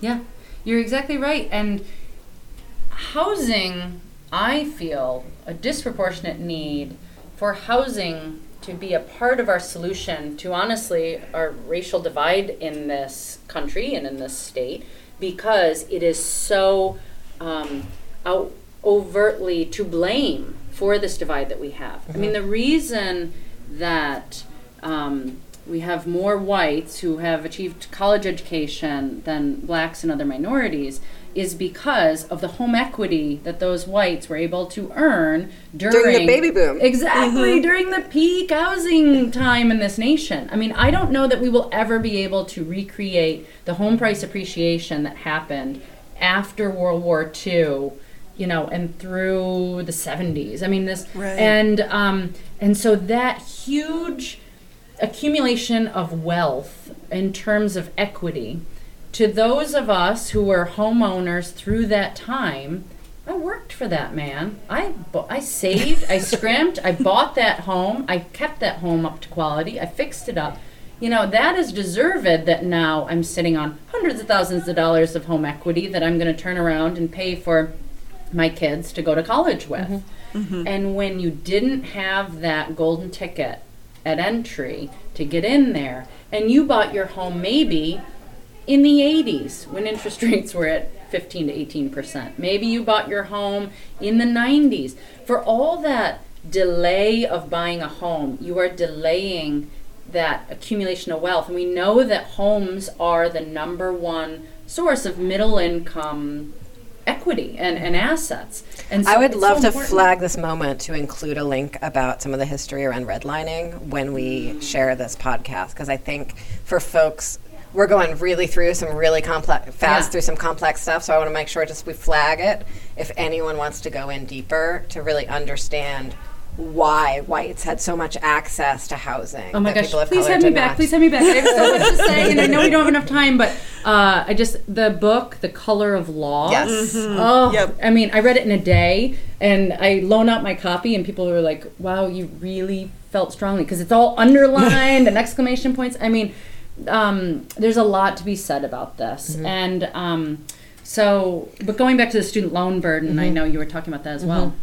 Yeah, you're exactly right. And housing, I feel, a disproportionate need for housing to be a part of our solution to honestly our racial divide in this country and in this state because it is so um, out, overtly to blame for this divide that we have. Mm-hmm. I mean, mm-hmm. the reason that um, we have more whites who have achieved college education than blacks and other minorities is because of the home equity that those whites were able to earn during, during the baby boom. Exactly, mm-hmm. during the peak housing time in this nation. I mean, I don't know that we will ever be able to recreate the home price appreciation that happened after World War II you know, and through the 70s. I mean, this, right. and um, and so that huge accumulation of wealth in terms of equity to those of us who were homeowners through that time, I worked for that man. I I saved, I scrimped, I bought that home, I kept that home up to quality, I fixed it up. You know, that is deserved that now I'm sitting on hundreds of thousands of dollars of home equity that I'm going to turn around and pay for my kids to go to college with. Mm-hmm. Mm-hmm. And when you didn't have that golden ticket at entry to get in there, and you bought your home maybe in the 80s when interest rates were at 15 to 18 percent. Maybe you bought your home in the 90s. For all that delay of buying a home, you are delaying that accumulation of wealth. And we know that homes are the number one source of middle income equity and, and assets. And so I would love so to flag this moment to include a link about some of the history around redlining when we share this podcast because I think for folks we're going really through some really complex, fast yeah. through some complex stuff. So I want to make sure just we flag it if anyone wants to go in deeper to really understand why whites had so much access to housing. Oh my that gosh! people of Please have me back. not. Please have me back. I have so much to say, and I know we don't have enough time, but uh, I just the book, The Color of Law. Yes. Oh, Yep. I mean, I read it in a day, and I loan out my copy, and people were like, "Wow, you really felt strongly," because it's all underlined and exclamation points. I mean, um, there's a lot to be said about this, and um, so. But going back to the student loan burden, I know you were talking about that as well.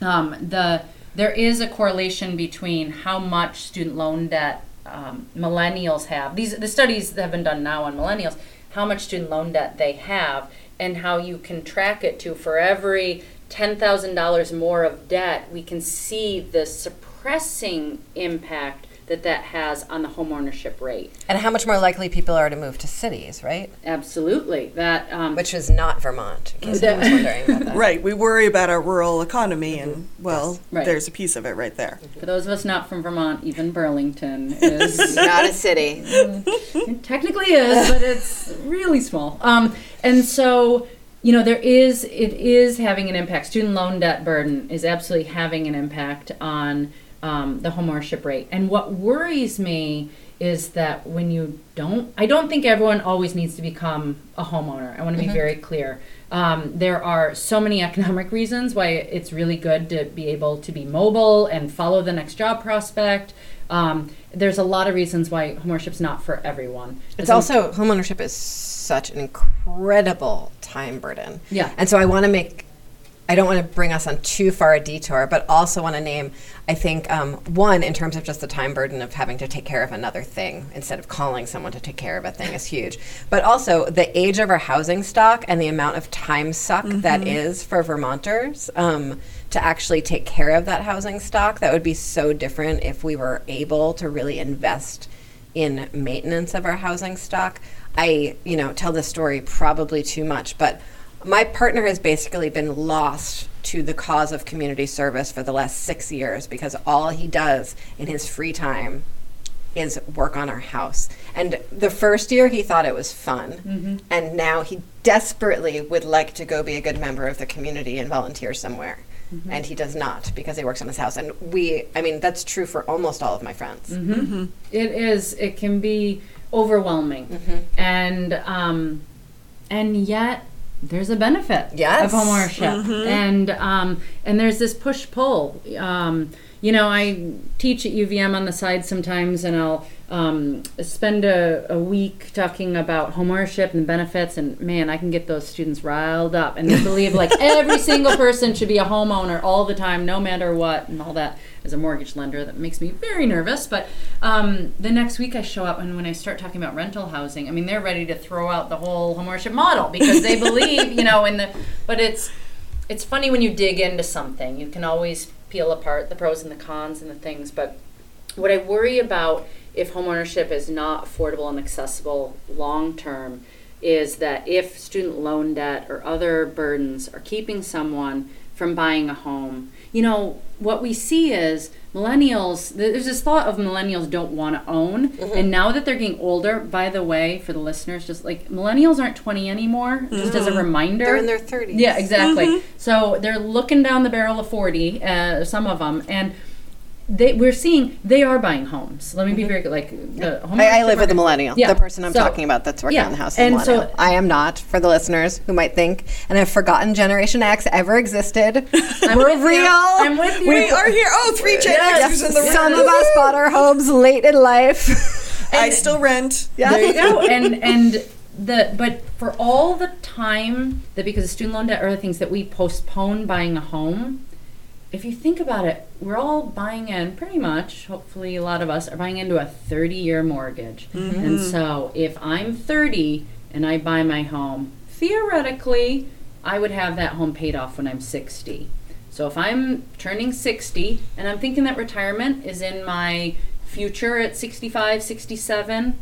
Um, the there is a correlation between how much student loan debt um, millennials have. These the studies that have been done now on millennials, how much student loan debt they have, and how you can track it to for every ten thousand dollars more of debt, we can see the suppressing impact that that has on the homeownership rate. And how much more likely people are to move to cities, right? Absolutely, that um, Which is not Vermont, in case anyone's wondering about that. Right, we worry about our rural economy, and well, Right. there's a piece of it right there. for those of us not from Vermont, even Burlington is Not a city. It technically is, but it's really small. Um, and so, you know, there is it is having an impact. Student loan debt burden is absolutely having an impact on um, the homeownership rate. And what worries me is that when you don't, I don't think everyone always needs to become a homeowner. I want to be very clear. Um, there are so many economic reasons why it's really good to be able to be mobile and follow the next job prospect. Um, there's a lot of reasons why homeownership's not for everyone. It's There's also homeownership is such an incredible time burden. Yeah. And so I want to make I don't want to bring us on too far a detour, but also want to name, I think, um, one, in terms of just the time burden of having to take care of another thing instead of calling someone to take care of a thing is huge. But also the age of our housing stock and the amount of time suck that is for Vermonters um, to actually take care of that housing stock. That would be so different if we were able to really invest in maintenance of our housing stock. I, you know, tell this story probably too much, but my partner has basically been lost to the cause of community service for the last six years because all he does in his free time is work on our house. And the first year he thought it was fun, and now he desperately would like to go be a good member of the community and volunteer somewhere. And he does not because he works on his house. And we, I mean, that's true for almost all of my friends. It is. It can be overwhelming, Mm-hmm. and um, and yet there's a benefit Yes. of homeownership, and um, and there's this push pull. Um, you know, I teach at UVM on the side sometimes, and I'll um, spend a, a week talking about homeownership and benefits, and man, I can get those students riled up, and they believe like every single person should be a homeowner all the time, no matter what, and all that. As a mortgage lender, that makes me very nervous. But um, the next week I show up, and when I start talking about rental housing, I mean they're ready to throw out the whole homeownership model because they believe, you know, in the. But it's it's funny when you dig into something. You can always peel apart the pros and the cons and the things. But what I worry about if homeownership is not affordable and accessible long term is that if student loan debt or other burdens are keeping someone from buying a home, you know, what we see is millennials, there's this thought of millennials don't want to own. Mm-hmm. And now that they're getting older, by the way, for the listeners, just like millennials aren't 20 anymore, just as a mm-hmm. reminder. They're in their 30s. Yeah, exactly. Mm-hmm. So they're looking down the barrel of 40, uh, some of them, and they we're seeing they are buying homes. Let me be mm-hmm. very like the home I, I live with a millennial, Yeah, the person I'm so- talking about that's working yeah, on the house. and And so- I am not, for the listeners who might think, and have forgotten Generation X ever existed. I'm We're with you. real. I'm with you. We are here. Oh, three Gen Xers in the room. Some of us bought our homes late in life. I still rent. Yeah, There you go. And and the but for all the time that because of student loan debt or other things that we postpone buying a home, if you think about it, we're all buying in pretty much, hopefully a lot of us are buying into a 30 year mortgage. Mm-hmm. And so if I'm 30 and I buy my home, theoretically, I would have that home paid off when I'm 60. So if I'm turning 60 and I'm thinking that retirement is in my future at 65, 67,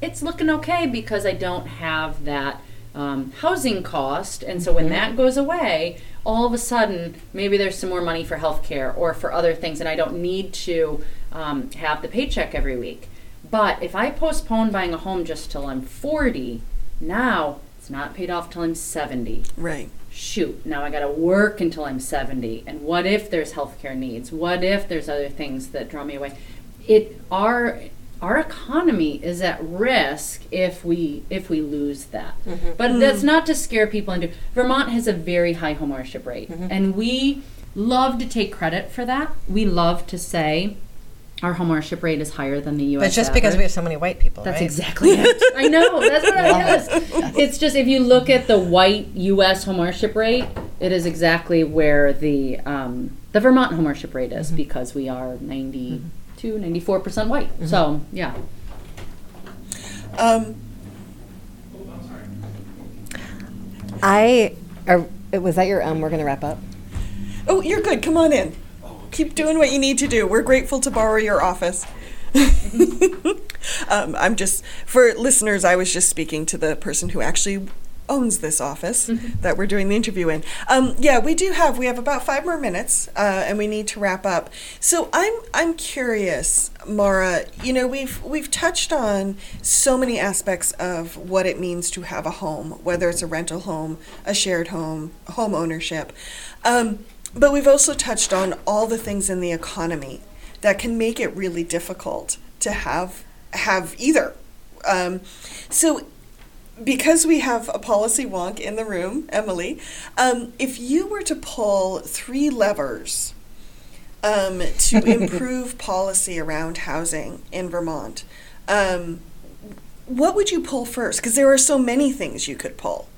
it's looking okay because I don't have that um, housing cost. And so when that goes away, all of a sudden, maybe there's some more money for healthcare or for other things, and I don't need to um, have the paycheck every week. But if I postpone buying a home just till I'm 40, now It's not paid off till I'm 70. Right. Shoot, now I got to work until I'm 70. And what if there's healthcare needs? What if there's other things that draw me away? It our our economy is at risk if we if we lose that. Mm-hmm. But mm-hmm. that's not to scare people into. Vermont has a very high homeownership rate, mm-hmm. and we love to take credit for that. We love to say our homeownership rate is higher than the U.S. But it's just because we have so many white people, That's right? exactly it. I know. That's what I it is. It's just if you look at the white U.S. homeownership rate, it is exactly where the um, the Vermont homeownership rate is because we are 92, 94 percent white. So yeah, Um, I are, was that your um. We're gonna wrap up. oh, you're good. Come on in. Keep doing what you need to do. We're grateful to borrow your office. um, I'm just, for listeners, I was just speaking to the person who actually owns this office that we're doing the interview in. Um, yeah, we do have, we have about five more minutes uh, and we need to wrap up. So I'm, I'm curious, Maura, you know, we've, we've touched on so many aspects of what it means to have a home, whether it's a rental home, a shared home, home ownership. Um, but we've also touched on all the things in the economy that can make it really difficult to have have either. Um, so, because we have a policy wonk in the room, Emily, um, if you were to pull three levers um, to improve policy around housing in Vermont, um, what would you pull first? Because there are so many things you could pull.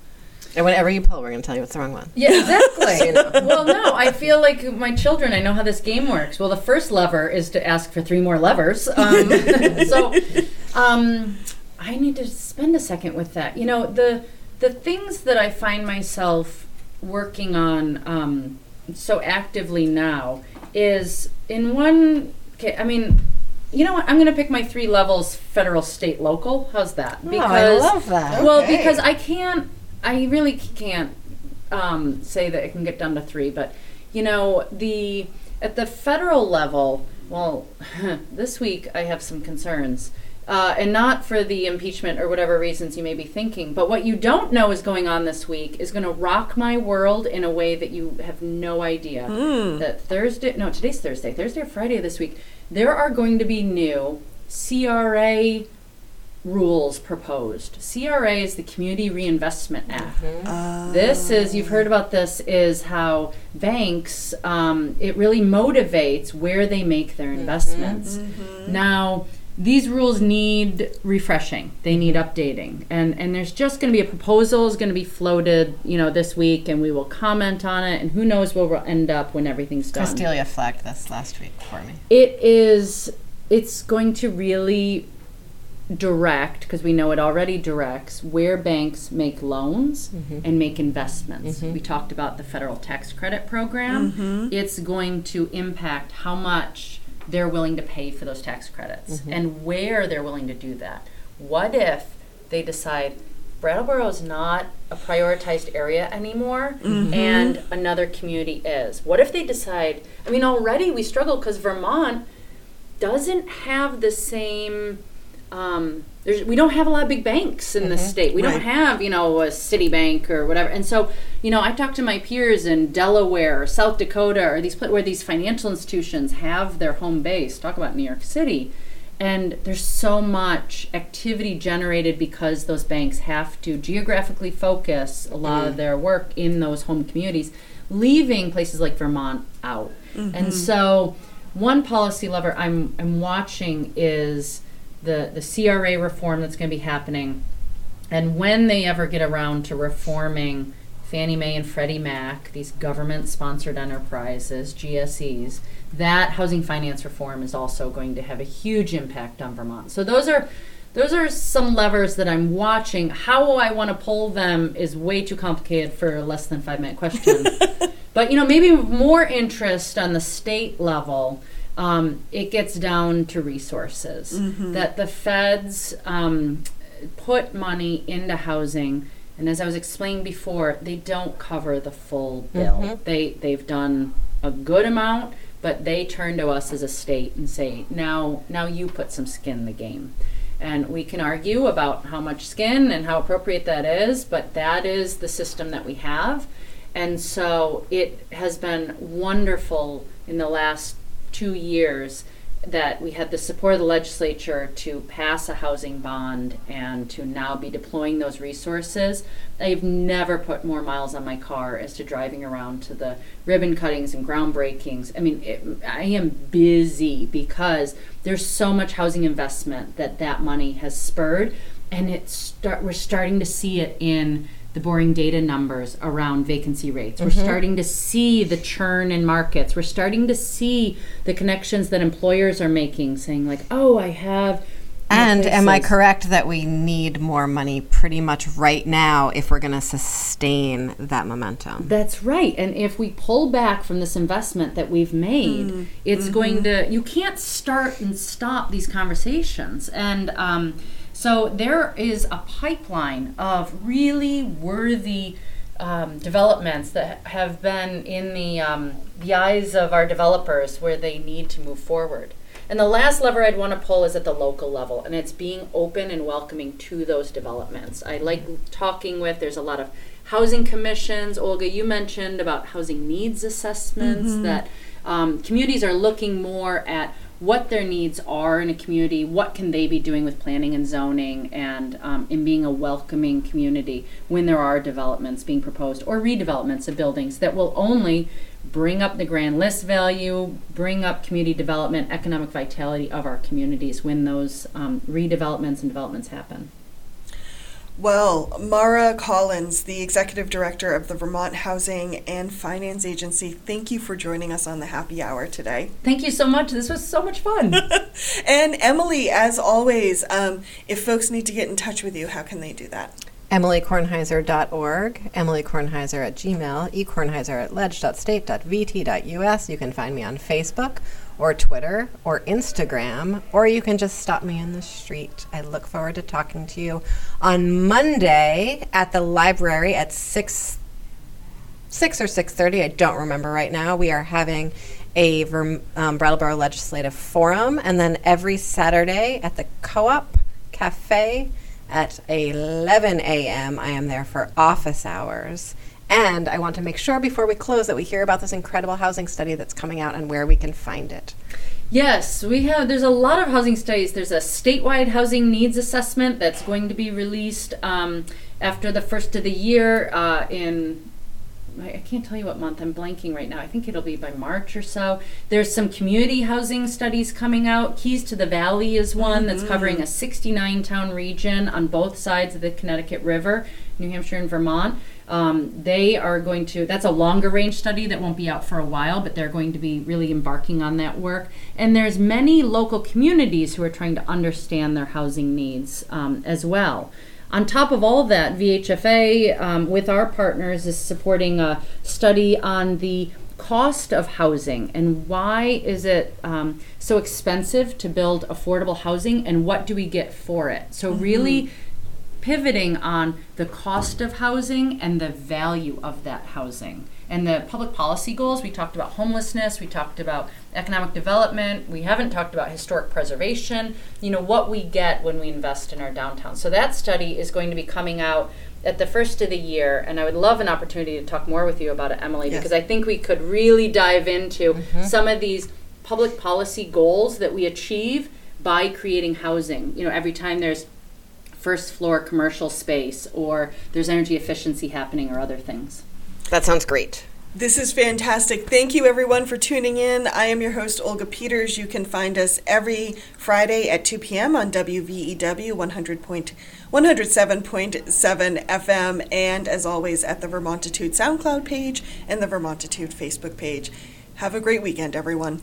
And whenever you pull, we're gonna tell you what's the wrong one. yeah, exactly. well, no, I feel like my children. I know how this game works. Well, the first lever is to ask for three more levers. Um, so, um, I need to spend a second with that. You know, the the things that I find myself working on um, so actively now is in one. Okay, I mean, you know what? I'm going to pick my three levels: federal, state, local. How's that? Oh, I love that. Well, Okay. because I can't. I really can't um, say that it can get down to three, but you know the at the federal level. Well, this week I have some concerns. Uh, and not for the impeachment or whatever reasons you may be thinking, but what you don't know is going on this week is going to rock my world in a way that you have no idea. That Thursday, no, today's Thursday, Thursday or Friday of this week, there are going to be new CRA rules proposed. CRA is the Community Reinvestment Act. This is you've heard about this is how banks um, it really motivates where they make their investments. Now these rules need refreshing. They need updating, and and there's just going to be a proposal is going to be floated, you know, this week, and we will comment on it, and who knows where we'll end up when everything's done. Castelia flagged this last week for me. it is it's going to really direct because we know it already directs where banks make loans mm-hmm. and make investments. Mm-hmm. We talked about the federal tax credit program. Mm-hmm. It's going to impact how much they're willing to pay for those tax credits and where they're willing to do that what if they decide Brattleboro is not a prioritized area anymore, and another community is. What if they decide? I mean, already we struggle because Vermont doesn't have the same. Um, there's, we don't have a lot of big banks in the mm-hmm. state. We don't have, you know, a Citibank or whatever. And so, you know, I talk to my peers in Delaware, or South Dakota, or these where these financial institutions have their home base. Talk about New York City. And there's so much activity generated because those banks have to geographically focus a lot of mm. their work in those home communities, leaving places like Vermont out. And mm-hmm. so, one policy lever I'm, I'm watching is the, the CRA reform that's going to be happening. And when they ever get around to reforming Fannie Mae and Freddie Mac, these government sponsored enterprises, GSEs, that housing finance reform is also going to have a huge impact on Vermont. So those are those are some levers that I'm watching. How I want to pull them is way too complicated for a less than five minute question. but you know, maybe more interest on the state level. Um, it gets down to resources that the feds um, put money into housing, and as I was explaining before, they don't cover the full bill. They they've done a good amount, but they turn to us as a state and say, now now you put some skin in the game. And we can argue about how much skin and how appropriate that is, but that is the system that we have. And so it has been wonderful in the last two years that we had the support of the legislature to pass a housing bond and to now be deploying those resources. I've never put more miles on my car as to driving around to the ribbon cuttings and groundbreakings. I mean, it, I am busy because there's so much housing investment that that money has spurred, and it's start, we're starting to see it in the boring data numbers around vacancy rates. We're mm-hmm. starting to see the churn in markets. We're starting to see the connections that employers are making, saying like, "Oh, I have." And am I correct that we need more money pretty much right now if we're going to sustain that momentum? That's right. And if we pull back from this investment that we've made, mm. it's going mm-hmm. to, you can't start and stop these conversations. And um, so there is a pipeline of really worthy um, developments that have been in the, um, the eyes of our developers where they need to move forward. And the last lever I'd want to pull is at the local level, and it's being open and welcoming to those developments. I like talking with, there's a lot of housing commissions. Olga, you mentioned about housing needs assessments, that um, communities are looking more at what their needs are in a community, what can they be doing with planning and zoning, and um, in being a welcoming community when there are developments being proposed or redevelopments of buildings that will only bring up the grand list value, bring up community development, economic vitality of our communities when those um, redevelopments and developments happen. Well, Maura Collins, the executive director of the Vermont Housing and Finance Agency, thank you for joining us on the happy hour today. Thank you so much. This was so much fun. And Emily, as always, um, if folks need to get in touch with you, how can they do that? EmilyKornheiser.org, Emily Kornheiser at Gmail, eKornheiser at ledge.state.vt.us. You can find me on Facebook or Twitter or Instagram, or you can just stop me in the street. I look forward to talking to you on Monday at the library at 6 six or six thirty. I don't remember right now. We are having a Verm- um, Brattleboro Legislative Forum, and then every Saturday at the Co-op Cafe at eleven a.m. I am there for office hours. And I want to make sure before we close that we hear about this incredible housing study that's coming out and where we can find it. Yes, we have. There's a lot of housing studies. There's a statewide housing needs assessment that's going to be released um, after the first of the year uh, in. I I can't tell you what month. I'm blanking right now. I think it'll be by March or so. There's some community housing studies coming out. Keys to the Valley is one that's covering a 69 town region on both sides of the Connecticut River, New Hampshire and Vermont. Um, they are going to, that's a longer range study that won't be out for a while, but they're going to be really embarking on that work. And there's many local communities who are trying to understand their housing needs um, as well. On top of all of that, VHFA, um, with our partners, is supporting a study on the cost of housing and why is it um, so expensive to build affordable housing and what do we get for it. So, really pivoting on the cost of housing and the value of that housing. And the public policy goals, we talked about homelessness, we talked about economic development, we haven't talked about historic preservation, you know, what we get when we invest in our downtown. So that study is going to be coming out at the first of the year, and I would love an opportunity to talk more with you about it, Emily, Yes. because I think we could really dive into mm-hmm. some of these public policy goals that we achieve by creating housing. You know, every time there's first floor commercial space or there's energy efficiency happening or other things. That sounds great. This is fantastic. Thank you, everyone, for tuning in. I am your host, Olga Peters. You can find us every Friday at 2 p.m. on WVEW 100 point, 107.7 FM, and as always, at the Vermontitude SoundCloud page and the Vermontitude Facebook page. Have a great weekend, everyone.